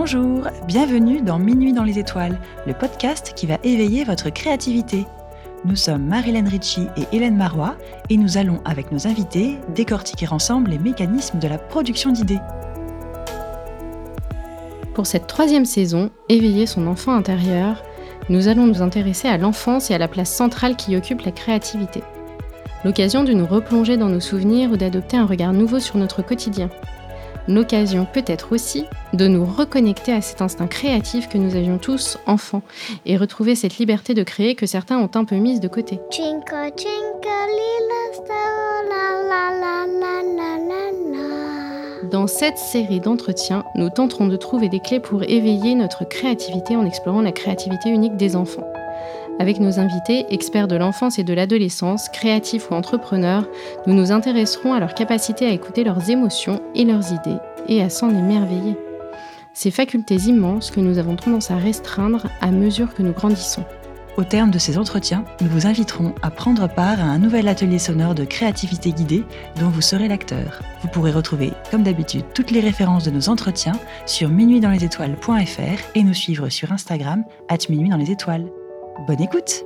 Bonjour, bienvenue dans Minuit dans les étoiles, le podcast qui va éveiller votre créativité. Nous sommes Marilyn Ritchie et Hélène Marois et nous allons, avec nos invités, décortiquer ensemble les mécanismes de la production d'idées. Pour cette troisième saison, Éveiller son enfant intérieur, nous allons nous intéresser à l'enfance et à la place centrale qui occupe la créativité. L'occasion de nous replonger dans nos souvenirs ou d'adopter un regard nouveau sur notre quotidien l'occasion peut-être aussi de nous reconnecter à cet instinct créatif que nous avions tous enfants et retrouver cette liberté de créer que certains ont un peu mise de côté. Dans cette série d'entretiens, nous tenterons de trouver des clés pour éveiller notre créativité en explorant la créativité unique des enfants. Avec nos invités, experts de l'enfance et de l'adolescence, créatifs ou entrepreneurs, nous nous intéresserons à leur capacité à écouter leurs émotions et leurs idées et à s'en émerveiller. Ces facultés immenses que nous avons tendance à restreindre à mesure que nous grandissons. Au terme de ces entretiens, nous vous inviterons à prendre part à un nouvel atelier sonore de créativité guidée dont vous serez l'acteur. Vous pourrez retrouver, comme d'habitude, toutes les références de nos entretiens sur minuitdanslesétoiles.fr et nous suivre sur Instagram, at minuit dans les étoiles. Bonne écoute